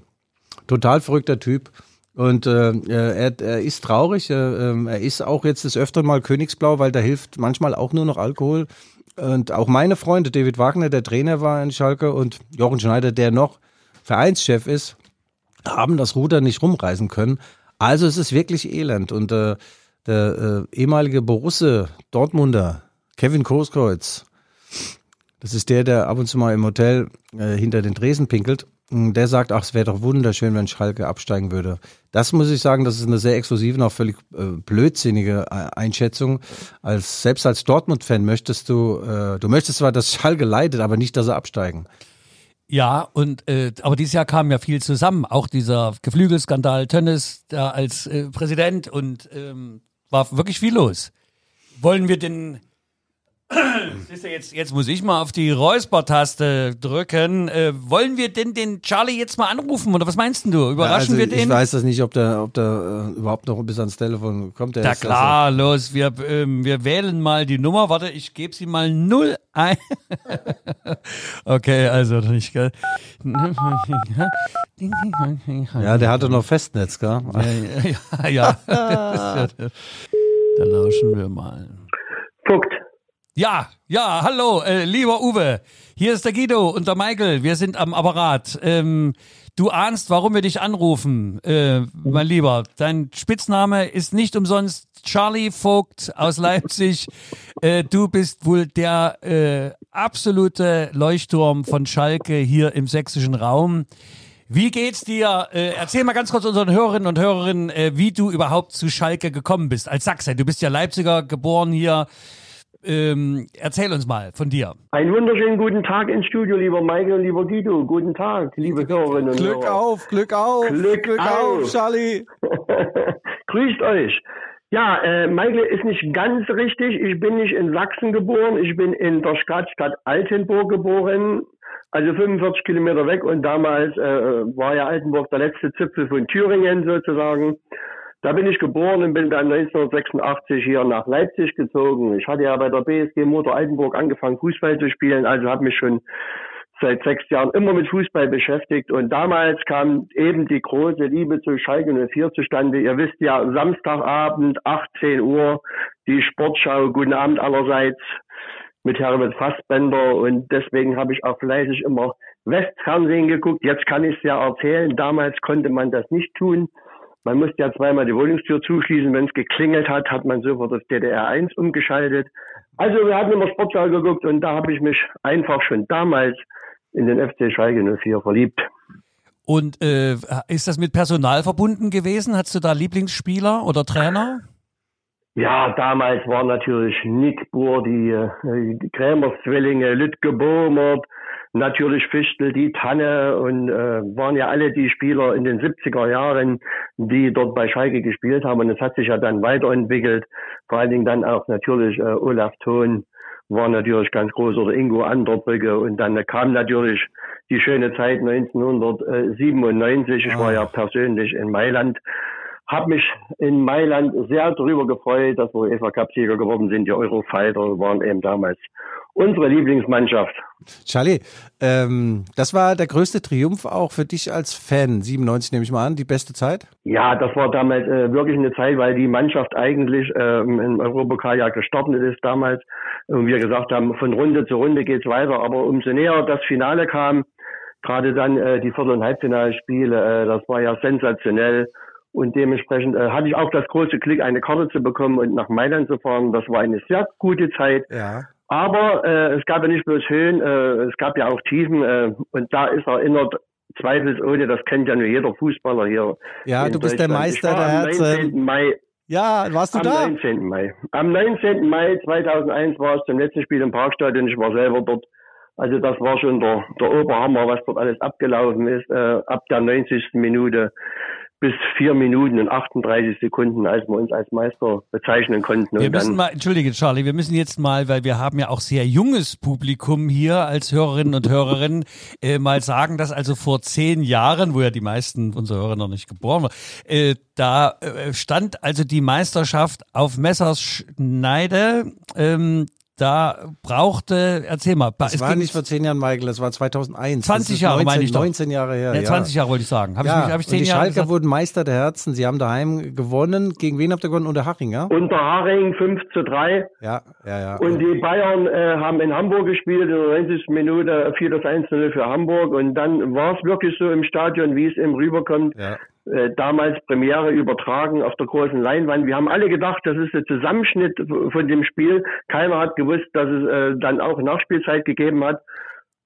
total verrückter Typ. Und äh, er, er ist traurig. Äh, ähm, er ist auch jetzt des Öfteren mal Königsblau, weil da hilft manchmal auch nur noch Alkohol. Und auch meine Freunde, David Wagner, der Trainer war in Schalke, und Jochen Schneider, der noch Vereinschef ist, haben das Ruder nicht rumreißen können. Also es ist wirklich elend. Und äh, der äh, ehemalige Borusse Dortmunder, Kevin Großkreuz, das ist der, der ab und zu mal im Hotel äh, hinter den Tresen pinkelt. Mm, Der sagt, ach, es wäre doch wunderschön, wenn Schalke absteigen würde. Das muss ich sagen, das ist eine sehr exklusive und auch völlig äh, blödsinnige äh, Einschätzung. Als selbst als Dortmund-Fan möchtest du, äh, du möchtest zwar, dass Schalke leidet, aber nicht, dass sie absteigen. Ja, und äh, aber dieses Jahr kam ja viel zusammen. Auch dieser Geflügelskandal Tönnes da als äh, Präsident und ähm, war wirklich viel los. Wollen wir den Siehst du, jetzt, jetzt muss ich mal auf die Räuspertaste drücken. Äh, wollen wir denn den Charlie jetzt mal anrufen oder was meinst denn du? Überraschen also, wir den? Ich weiß das nicht, ob der, ob der äh, überhaupt noch bis ans Telefon kommt. Der Na ist klar, los, wir, ähm, wir wählen mal die Nummer. Warte, ich gebe sie mal null ein. [laughs] okay, also nicht, gell? Also, [laughs] ja, der hatte noch Festnetz, gell? [laughs] ja, ja, ja. da lauschen wir mal. Vogt. Ja, ja, hallo, äh, lieber Uwe. Hier ist der Guido und der Michael. Wir sind am Apparat. Ähm, du ahnst, warum wir dich anrufen, äh, mein Lieber. Dein Spitzname ist nicht umsonst Charlie Vogt aus Leipzig. Äh, du bist wohl der äh, absolute Leuchtturm von Schalke hier im sächsischen Raum. Wie geht's dir? Äh, erzähl mal ganz kurz unseren Hörerinnen und Hörerinnen, äh, wie du überhaupt zu Schalke gekommen bist als Sachse. Du bist ja Leipziger, geboren hier. Ähm, erzähl uns mal von dir. Einen wunderschönen guten Tag ins Studio, lieber Michael lieber Guido. Guten Tag, liebe Hörerinnen und Glück Hörer. auf, Glück auf, Glück auf. Charlie. [laughs] Grüßt euch. Ja, äh, Michael ist nicht ganz richtig. Ich bin nicht in Sachsen geboren. Ich bin in der Stadtstadt Altenburg geboren. Also 45 Kilometer weg und damals äh, war ja Altenburg der letzte Zipfel von Thüringen sozusagen. Da bin ich geboren und bin dann 1986 hier nach Leipzig gezogen. Ich hatte ja bei der BSG Motor Altenburg angefangen, Fußball zu spielen, also habe mich schon seit sechs Jahren immer mit Fußball beschäftigt. Und damals kam eben die große Liebe zu Schalke 04 zustande. Ihr wisst ja, Samstagabend, 18 Uhr, die Sportschau, guten Abend allerseits mit Herbert Fassbender. Und deswegen habe ich auch fleißig immer Westfernsehen geguckt. Jetzt kann ich es ja erzählen. Damals konnte man das nicht tun. Man musste ja zweimal die Wohnungstür zuschließen. Wenn es geklingelt hat, hat man sofort auf DDR 1 umgeschaltet. Also wir hatten immer Sportschau geguckt und da habe ich mich einfach schon damals in den FC Schalke 04 verliebt. Und äh, ist das mit Personal verbunden gewesen? Hattest du da Lieblingsspieler oder Trainer? Ja, damals war natürlich Nick Bohr, die, äh, die Krämers Zwillinge, Lütke Bohmert, natürlich Fichtel, die Tanne und äh, waren ja alle die Spieler in den 70er Jahren, die dort bei Schalke gespielt haben. Und es hat sich ja dann weiterentwickelt. Vor allen Dingen dann auch natürlich äh, Olaf Thon war natürlich ganz groß oder Ingo Anderbrücke und dann kam natürlich die schöne Zeit 1997. Ich war ja persönlich in Mailand habe mich in Mailand sehr darüber gefreut, dass wir UEFA Cup Sieger geworden sind. Die Eurofighter waren eben damals unsere Lieblingsmannschaft. Charlie, ähm, das war der größte Triumph auch für dich als Fan. 97 nehme ich mal an, die beste Zeit? Ja, das war damals äh, wirklich eine Zeit, weil die Mannschaft eigentlich ähm, im Europapokal ja gestartet ist damals. Und wir gesagt haben, von Runde zu Runde geht's weiter. Aber umso näher das Finale kam, gerade dann äh, die Viertel- und Halbfinalspiele, äh, das war ja sensationell. Und dementsprechend äh, hatte ich auch das große Glück, eine Karte zu bekommen und nach Mailand zu fahren. Das war eine sehr gute Zeit. Ja. Aber äh, es gab ja nicht bloß Höhen, äh, es gab ja auch Tiefen. Äh, und da ist erinnert zweifelsohne, das kennt ja nur jeder Fußballer hier. Ja, du bist der Meister der Herzen. Am 19. Mai. Ja, warst du am da? 19. Mai. Am 19. Mai 2001 war es zum letzten Spiel im Parkstadion. Ich war selber dort. Also das war schon der, der Oberhammer, was dort alles abgelaufen ist. Äh, ab der 90. Minute bis vier Minuten und 38 Sekunden, als wir uns als Meister bezeichnen konnten. Wir Und müssen dann, mal, entschuldige Charlie, wir müssen jetzt mal, weil wir haben ja auch sehr junges Publikum hier als Hörerinnen und Hörerinnen, äh, mal sagen, dass also vor zehn Jahren, wo ja die meisten unserer Hörer noch nicht geboren waren, äh, da äh, stand also die Meisterschaft auf Messerschneide. Ähm, da brauchte, erzähl mal. Das es war nicht vor zehn Jahren, Michael, das war 2001. 20 Das ist Jahre 19, meine ich doch. 19 Jahre her. ja, ja. 20 Jahre wollte ich sagen. Ich, ja, mich- hab ich und zehn die Jahre Schalker gesagt? wurden Meister der Herzen. Sie haben daheim gewonnen. Gegen wen habt ihr gewonnen? Unter Haching, ja? unter Haring 5 zu 3. Ja, ja, ja. Und die Bayern äh, haben in Hamburg gespielt, in der 90. Minute 4 das 1 für Hamburg. Und dann war es wirklich so im Stadion, wie es eben rüberkommt. ja. Äh, damals Premiere übertragen auf der großen Leinwand. Wir haben alle gedacht, das ist der Zusammenschnitt von dem Spiel. Keiner hat gewusst, dass es äh, dann auch Nachspielzeit gegeben hat.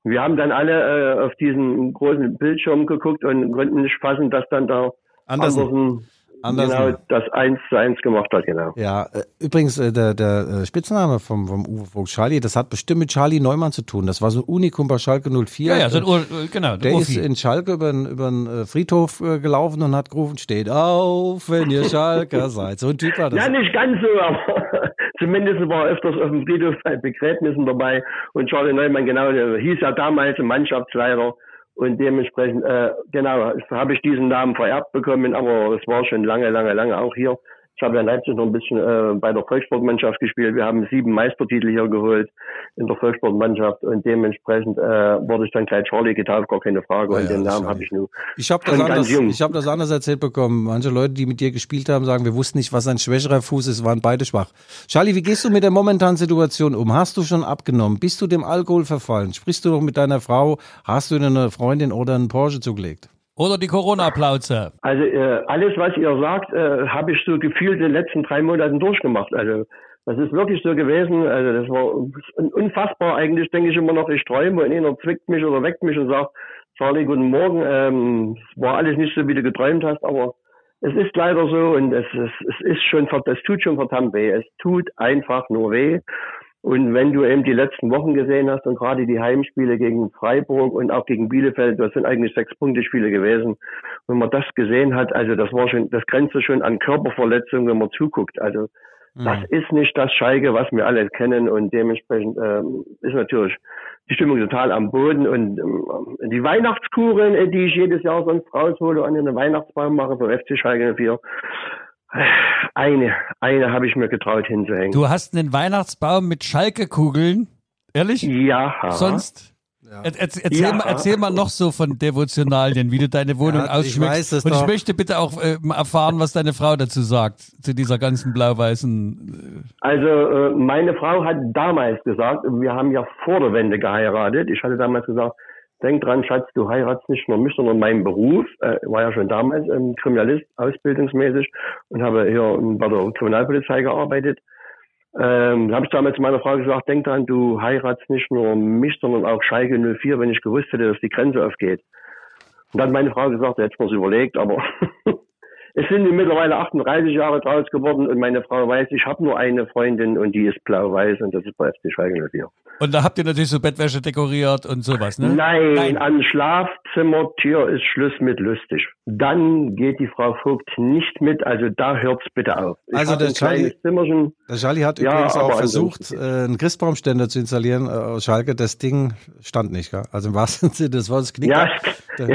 Wir haben dann alle äh, auf diesen großen Bildschirm geguckt und konnten nicht fassen, dass dann da Andersen. Andersen, Andersen. genau das 1 zu 1 gemacht hat, genau. Ja, äh, übrigens, äh, der, der äh, Spitzname vom, vom Uwe Vogt, Charlie, das hat bestimmt mit Charlie Neumann zu tun. Das war so ein Unikum bei Schalke 04. ja, ja, so ein Ur, genau, Der ist Urfi. in Schalke über den, über den äh, Friedhof gelaufen und hat gerufen, steht auf, wenn ihr Schalker [laughs] seid. So ein Typ war das. Ja, nicht ganz so, aber [laughs] zumindest war er öfters auf dem Friedhof bei Begräbnissen dabei. Und Charlie Neumann, genau, der hieß ja damals Mannschaftsleiter. Und dementsprechend, äh, genau, habe ich diesen Namen vererbt bekommen, aber es war schon lange, lange, lange auch hier. Ich habe ja in Leipzig noch ein bisschen äh, bei der Volkssportmannschaft gespielt. Wir haben sieben Meistertitel hier geholt in der Volkssportmannschaft und dementsprechend äh, wurde ich dann gleich Charlie getauft, gar keine Frage. Ja, und den Namen habe ich nur Ich habe das, anders- ich hab das anders erzählt bekommen. Manche Leute, die mit dir gespielt haben, sagen, wir wussten nicht, was ein schwächerer Fuß ist, waren beide schwach. Charlie, wie gehst du mit der momentanen Situation um? Hast du schon abgenommen? Bist du dem Alkohol verfallen? Sprichst du noch mit deiner Frau? Hast du eine Freundin oder einen Porsche zugelegt? Oder die Corona-Plauze. Also äh, alles, was ihr sagt, äh, habe ich so gefühlt in den letzten drei Monaten durchgemacht. Also das ist wirklich so gewesen. Also das war un- unfassbar. Eigentlich denke ich immer noch, ich träume und einer zwickt mich oder weckt mich und sagt, Charlie, guten Morgen. Ähm, es war alles nicht so, wie du geträumt hast, aber es ist leider so und es, es, es ist schon, es tut schon verdammt weh. Es tut einfach nur weh. Und wenn du eben die letzten Wochen gesehen hast und gerade die Heimspiele gegen Freiburg und auch gegen Bielefeld, das sind eigentlich sechs Punkte Spiele gewesen. Wenn man das gesehen hat, also das war schon, das grenzte schon an Körperverletzung, wenn man zuguckt. Also das ist nicht das Schalke, was wir alle kennen und dementsprechend ähm, ist natürlich die Stimmung total am Boden und ähm, die Weihnachtskuren, äh, die ich jedes Jahr sonst raushole und einen Weihnachtsbaum mache für FC Schalke 04, eine, eine habe ich mir getraut hinzuhängen. Du hast einen Weihnachtsbaum mit Schalke-Kugeln. Ehrlich? ja. Sonst? Er, er, erzähl, Ja. mal, erzähl mal noch so von Devotionalien, wie du deine Wohnung Ja, ich ausschmückst. weiß es Und ich doch. möchte bitte auch äh, erfahren, was deine Frau dazu sagt, zu dieser ganzen blau-weißen. Also äh, meine Frau hat damals gesagt, wir haben ja vor der Wende geheiratet. Ich hatte damals gesagt, denk dran, Schatz, du heiratst nicht nur mich, sondern meinen Beruf. Äh, war ja schon damals ähm, Kriminalist, ausbildungsmäßig und habe hier bei der Kriminalpolizei gearbeitet. Ähm, habe ich damals meiner Frau gesagt, denk dran, du heiratst nicht nur mich, sondern auch Schalke 04, wenn ich gewusst hätte, dass die Grenze aufgeht. Und dann hat meine Frau gesagt, ich mir's überlegt, aber [laughs] Es sind mittlerweile 38 Jahre draus geworden und meine Frau weiß, ich habe nur eine Freundin und die ist blau-weiß und das ist bei FC Schalke 04. Und da habt ihr natürlich so Bettwäsche dekoriert und sowas, ne? Nein, Nein, an Schlafzimmertür ist Schluss mit lustig. Dann geht die Frau Vogt nicht mit, also da hört's bitte auf. Ich also der Charlie, der Charlie hat ja, übrigens auch versucht, äh, einen Christbaumständer zu installieren äh, aus Schalke. Das Ding stand nicht, gell? also im wahrsten [laughs] Sinne des Wortes. Knick ja, ja.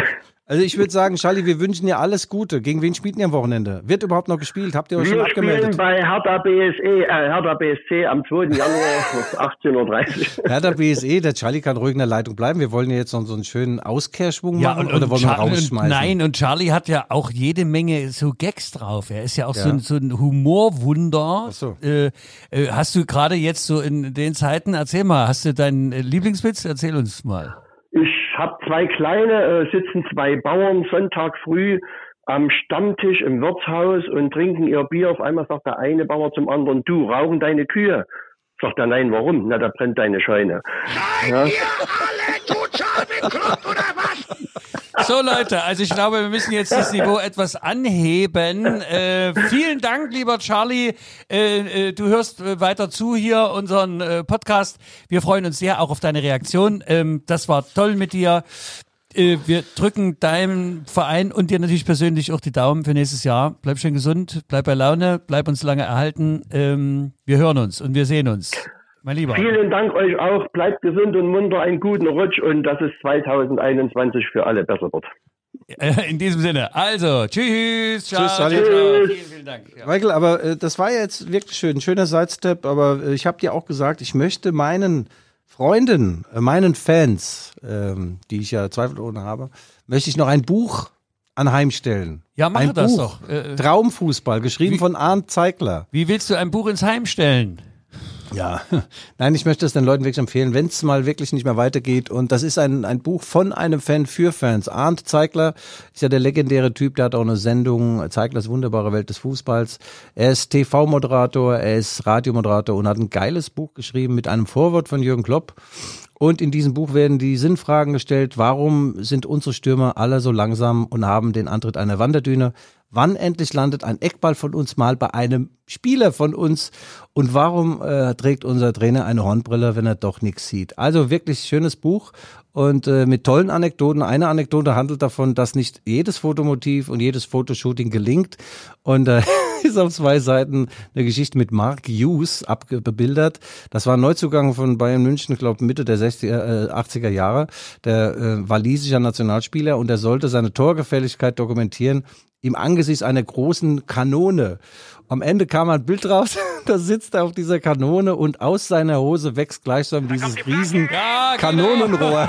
Also ich würde sagen, Charlie, wir wünschen dir alles Gute. Gegen wen spielt ihr am Wochenende? Wird überhaupt noch gespielt? Habt ihr euch wir schon abgemeldet? Wir spielen bei Hertha BSE, äh, Hertha BSC am 2. Januar [laughs] 18.30 Uhr. Hertha BSE, der Charlie kann ruhig in der Leitung bleiben. Wir wollen ja jetzt noch so einen schönen Auskehrschwung ja, machen und, oder wollen wir rausschmeißen? nein, und Charlie hat ja auch jede Menge so Gags drauf. Er ist ja auch ja. So, ein, so ein Humorwunder. Ach so. Äh, äh, hast du gerade jetzt so in den Zeiten, erzähl mal, hast du deinen Lieblingswitz? Erzähl uns mal. Ich habe zwei kleine, äh, sitzen zwei Bauern Sonntag früh am Stammtisch im Wirtshaus und trinken ihr Bier. Auf einmal sagt der eine Bauer zum anderen, du, rauchen deine Kühe? Sagt er, nein, warum? Na, da brennt deine Scheune. Seid ja? ihr alle total bekloppt oder was? So Leute, also ich glaube, wir müssen jetzt das Niveau etwas anheben. Äh, vielen Dank, lieber Charlie. Äh, äh, du hörst weiter zu hier unseren äh, Podcast. Wir freuen uns sehr auch auf deine Reaktion. Ähm, das war toll mit dir. Äh, wir drücken deinem Verein und dir natürlich persönlich auch die Daumen für nächstes Jahr. Bleib schön gesund, bleib bei Laune, bleib uns lange erhalten. Ähm, wir hören uns und wir sehen uns. Mein Lieber. Vielen Dank euch auch. Bleibt gesund und munter, einen guten Rutsch und dass es 2021 für alle besser wird. In diesem Sinne. Also, tschüss. Ciao, tschüss, ciao, ciao. Vielen, vielen Dank. Ja. Michael, aber äh, das war jetzt wirklich schön. Ein schöner Sidestep, aber äh, ich habe dir auch gesagt, ich möchte meinen Freunden, äh, meinen Fans, ähm, die ich ja zweifelsohne habe, möchte ich noch ein Buch anheimstellen. Ja, mach ein das Buch. doch. Äh, Traumfußball, geschrieben wie, von Arndt Zeigler. Wie willst du ein Buch ins Heim stellen? Ja, nein, ich möchte es den Leuten wirklich empfehlen, wenn es mal wirklich nicht mehr weitergeht. Und das ist ein, ein Buch von einem Fan für Fans. Arndt Zeigler ist ja der legendäre Typ, der hat auch eine Sendung, Zeiglers wunderbare Welt des Fußballs. Er ist TV-Moderator, er ist Radiomoderator und hat ein geiles Buch geschrieben mit einem Vorwort von Jürgen Klopp. Und in diesem Buch werden die Sinnfragen gestellt, warum sind unsere Stürmer alle so langsam und haben den Antritt einer Wanderdüne? Wann endlich landet ein Eckball von uns mal bei einem Spieler von uns? Und warum äh, trägt unser Trainer eine Hornbrille, wenn er doch nichts sieht? Also wirklich schönes Buch und äh, mit tollen Anekdoten. Eine Anekdote handelt davon, dass nicht jedes Fotomotiv und jedes Fotoshooting gelingt. Und äh, [laughs] ist auf zwei Seiten eine Geschichte mit Mark Hughes abgebildert. Das war ein Neuzugang von Bayern München, glaube Mitte der 60er, äh, 80er Jahre. Der äh, walisischer Nationalspieler und er sollte seine Torgefälligkeit dokumentieren im Angesicht einer großen Kanone. Am Ende kam ein Bild raus, [laughs] da sitzt er auf dieser Kanone und aus seiner Hose wächst gleichsam dieses riesen ja, genau. Kanonenrohr. [laughs]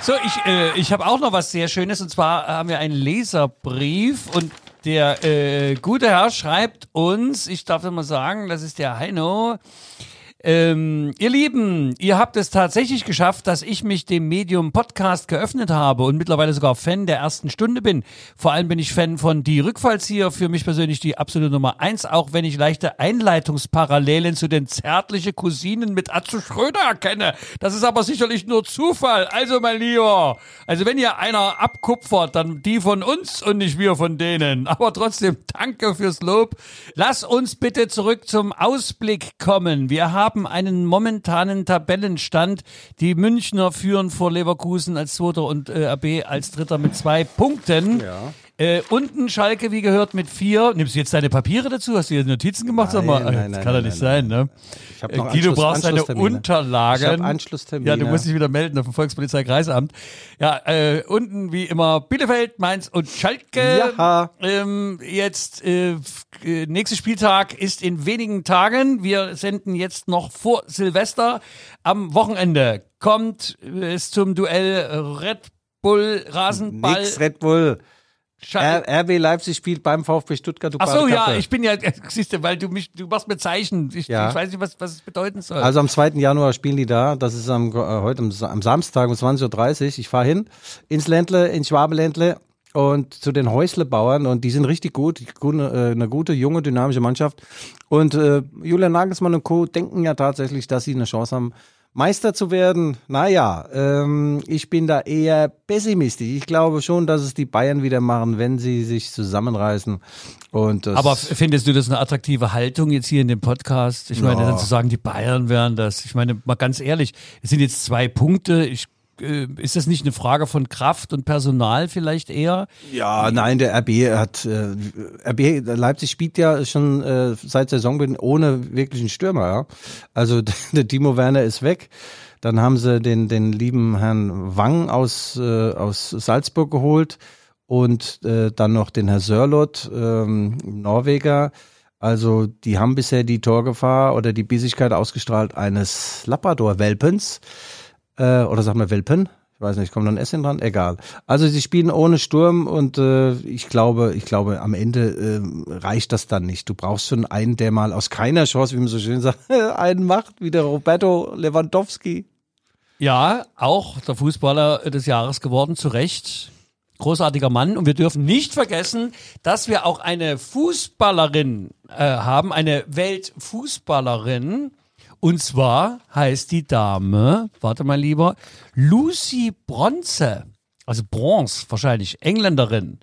so, ich, äh, ich habe auch noch was sehr Schönes und zwar haben wir einen Leserbrief und der äh, gute Herr schreibt uns, ich darf mal sagen, das ist der Heino, ähm, ihr Lieben, ihr habt es tatsächlich geschafft, dass ich mich dem Medium Podcast geöffnet habe und mittlerweile sogar Fan der ersten Stunde bin. Vor allem bin ich Fan von Die Rückfallzieher, für mich persönlich die absolute Nummer eins, auch wenn ich leichte Einleitungsparallelen zu den zärtliche Cousinen mit Atze Schröder erkenne. Das ist aber sicherlich nur Zufall. Also, mein Lieber, also wenn ihr einer abkupfert, dann die von uns und nicht wir von denen. Aber trotzdem, danke fürs Lob. Lass uns bitte zurück zum Ausblick kommen. Wir haben haben einen momentanen Tabellenstand. Die Münchner führen vor Leverkusen als Zweiter und äh, RB als Dritter mit zwei Punkten. Ja. Äh, unten Schalke, wie gehört, mit vier. Nimmst du jetzt deine Papiere dazu? Hast du hier Notizen gemacht? Nein, Sag mal, nein, das kann doch nicht sein, ne? Ich hab noch äh, Guido, brauchst deine Unterlagen. Ich Anschlusstermine. Ja, du musst dich wieder melden auf dem Volkspolizeikreisamt. Ja, äh, unten wie immer Bielefeld, Mainz und Schalke. Ja. Ähm, jetzt äh, nächster Spieltag ist in wenigen Tagen. Wir senden jetzt noch vor Silvester. Am Wochenende kommt es zum Duell Red Bull Rasenball. Nix Red Bull. R RB Leipzig spielt beim VfB Stuttgart. Du Ach so, ja, ich bin ja, siehst du, weil du mich, du machst mir Zeichen. Ich, ja. ich weiß nicht, was, was es bedeuten soll. Also am 2. Januar spielen die da. Das ist am, äh, heute am, am Samstag um 20.30 Uhr. Ich fahre hin ins Ländle, ins Schwabenländle und zu den Häuslebauern und die sind richtig gut, äh, eine gute, junge, dynamische Mannschaft. Und äh, Julian Nagelsmann und Co. denken ja tatsächlich, dass sie eine Chance haben, Meister zu werden, naja, ähm, ich bin da eher pessimistisch. Ich glaube schon, dass es die Bayern wieder machen, wenn sie sich zusammenreißen. Und das Aber findest du das eine attraktive Haltung jetzt hier in dem Podcast? Ich meine, Ja. dann zu sagen, die Bayern wären das. Ich meine, mal ganz ehrlich, es sind jetzt zwei Punkte. Ich, ist das nicht eine Frage von Kraft und Personal vielleicht eher? Ja, nein, der RB hat äh, RB Leipzig spielt ja schon äh, seit Saisonbeginn ohne wirklichen Stürmer. Ja? Also [laughs] der Timo Werner ist weg. Dann haben sie den den lieben Herrn Wang aus äh, aus Salzburg geholt und äh, dann noch den Herr Sörlot, ähm, Norweger. Also die haben bisher die Torgefahr oder die Bissigkeit ausgestrahlt eines Labrador-Welpens äh, oder sagen wir Welpen. Ich weiß nicht, kommt noch ein S dran? Egal. Also sie spielen ohne Sturm und äh, ich glaube, ich glaube, am Ende äh, reicht das dann nicht. Du brauchst schon einen, der mal aus keiner Chance, wie man so schön sagt, [laughs] einen macht, wie der Roberto Lewandowski. Ja, auch der Fußballer des Jahres geworden, zu Recht. Großartiger Mann. Und wir dürfen nicht vergessen, dass wir auch eine Fußballerin äh, haben, eine Weltfußballerin. Und zwar heißt die Dame, warte mal lieber, Lucy Bronze. Also Bronze wahrscheinlich, Engländerin.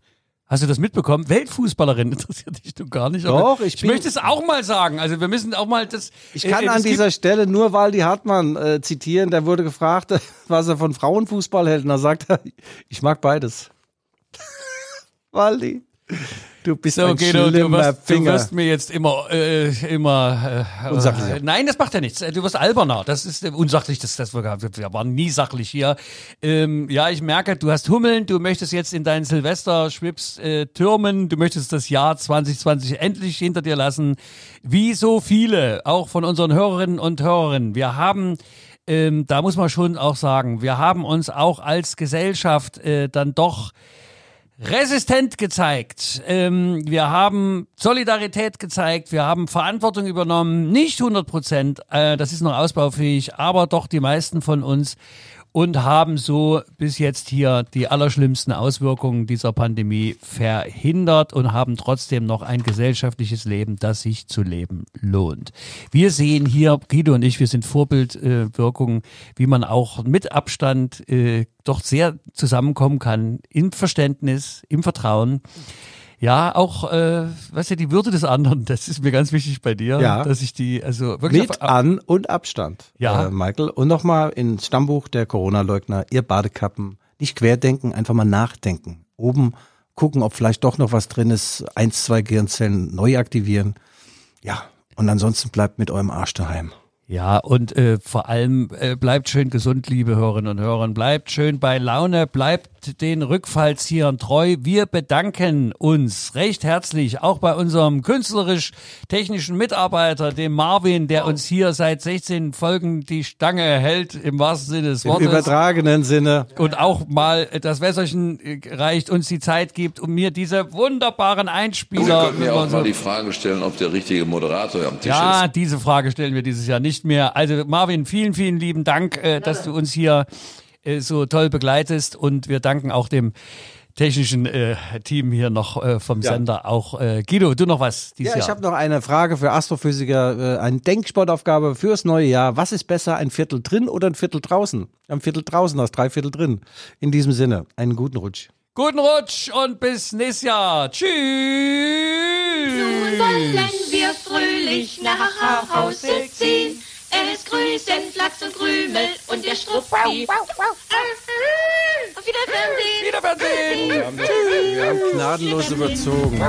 Hast du das mitbekommen? Weltfußballerin [laughs] interessiert dich du gar nicht. Doch, ich ich möchte es auch mal sagen. Also wir müssen auch mal das. Ich kann äh, an dieser Stelle nur Waldi Hartmann äh, zitieren. Der wurde gefragt, [laughs] was er von Frauenfußball hält. Und da sagt er, ich mag beides. [laughs] Waldi, du bist So, ein Guido, du wirst, du wirst mir jetzt immer, äh, immer, äh, Unsachlicher. äh, nein, das macht ja nichts. Du wirst alberner. Das ist äh, unsachlich. Das, das wir, wir waren nie sachlich hier. Ähm, ja, ich merke, du hast Hummeln. Du möchtest jetzt in deinen Silvester-Schwips äh, türmen. Du möchtest das Jahr 2020 endlich hinter dir lassen. Wie so viele, auch von unseren Hörerinnen und Hörern. Wir haben ähm, da muss man schon auch sagen, wir haben uns auch als Gesellschaft äh, dann doch resistent gezeigt. Ähm, wir haben Solidarität gezeigt, wir haben Verantwortung übernommen, nicht 100 Prozent, äh, das ist noch ausbaufähig, aber doch die meisten von uns und haben so bis jetzt hier die allerschlimmsten Auswirkungen dieser Pandemie verhindert und haben trotzdem noch ein gesellschaftliches Leben, das sich zu leben lohnt. Wir sehen hier, Guido und ich, wir sind Vorbildwirkungen, wie man auch mit Abstand äh, doch sehr zusammenkommen kann, im Verständnis, im Vertrauen. Ja, auch, äh, weißt du, die Würde des anderen, das ist mir ganz wichtig bei dir, Ja. dass ich die, also wirklich Mit auf- An- und Abstand, Ja. äh, Michael. Und nochmal ins Stammbuch der Corona-Leugner, ihr Badekappen, nicht querdenken, einfach mal nachdenken. Oben gucken, ob vielleicht doch noch was drin ist, eins, zwei Gehirnzellen neu aktivieren. Ja, und ansonsten bleibt mit eurem Arsch daheim. Ja, und äh, vor allem äh, bleibt schön gesund, liebe Hörerinnen und Hörer. Bleibt schön bei Laune, bleibt den Rückfallziehern treu. Wir bedanken uns recht herzlich auch bei unserem künstlerisch-technischen Mitarbeiter, dem Marvin, der uns hier seit 16 Folgen die Stange hält, im wahrsten Sinne des Im Wortes. übertragenen Sinne. und auch mal das Wässerchen äh, reicht, uns die Zeit gibt, um mir diese wunderbaren Sie Einspieler könnten mir über auch mal die Frage stellen, ob der richtige Moderator am Tisch ja, ist. diese Frage stellen wir dieses Jahr nicht mehr. Also Marvin, vielen, vielen lieben Dank, äh, dass du uns hier so toll begleitest und wir danken auch dem technischen äh, Team hier noch äh, vom Sender. Auch äh, Guido, du noch was dieses Ja, ich habe noch eine Frage für Astrophysiker, äh, eine Denksportaufgabe fürs neue Jahr. Was ist besser, ein Viertel drin oder ein Viertel draußen? Ein Viertel draußen aus drei Viertel drin. In diesem Sinne, einen guten Rutsch. Guten Rutsch und bis nächstes Jahr. Tschüss. Nun wollen wir fröhlich nach Hause ziehen. Grüßen Flachs und Krümel und der Struppi. Auf Wiedersehen. Wiedersehen. Wir haben gnadenlos überzogen.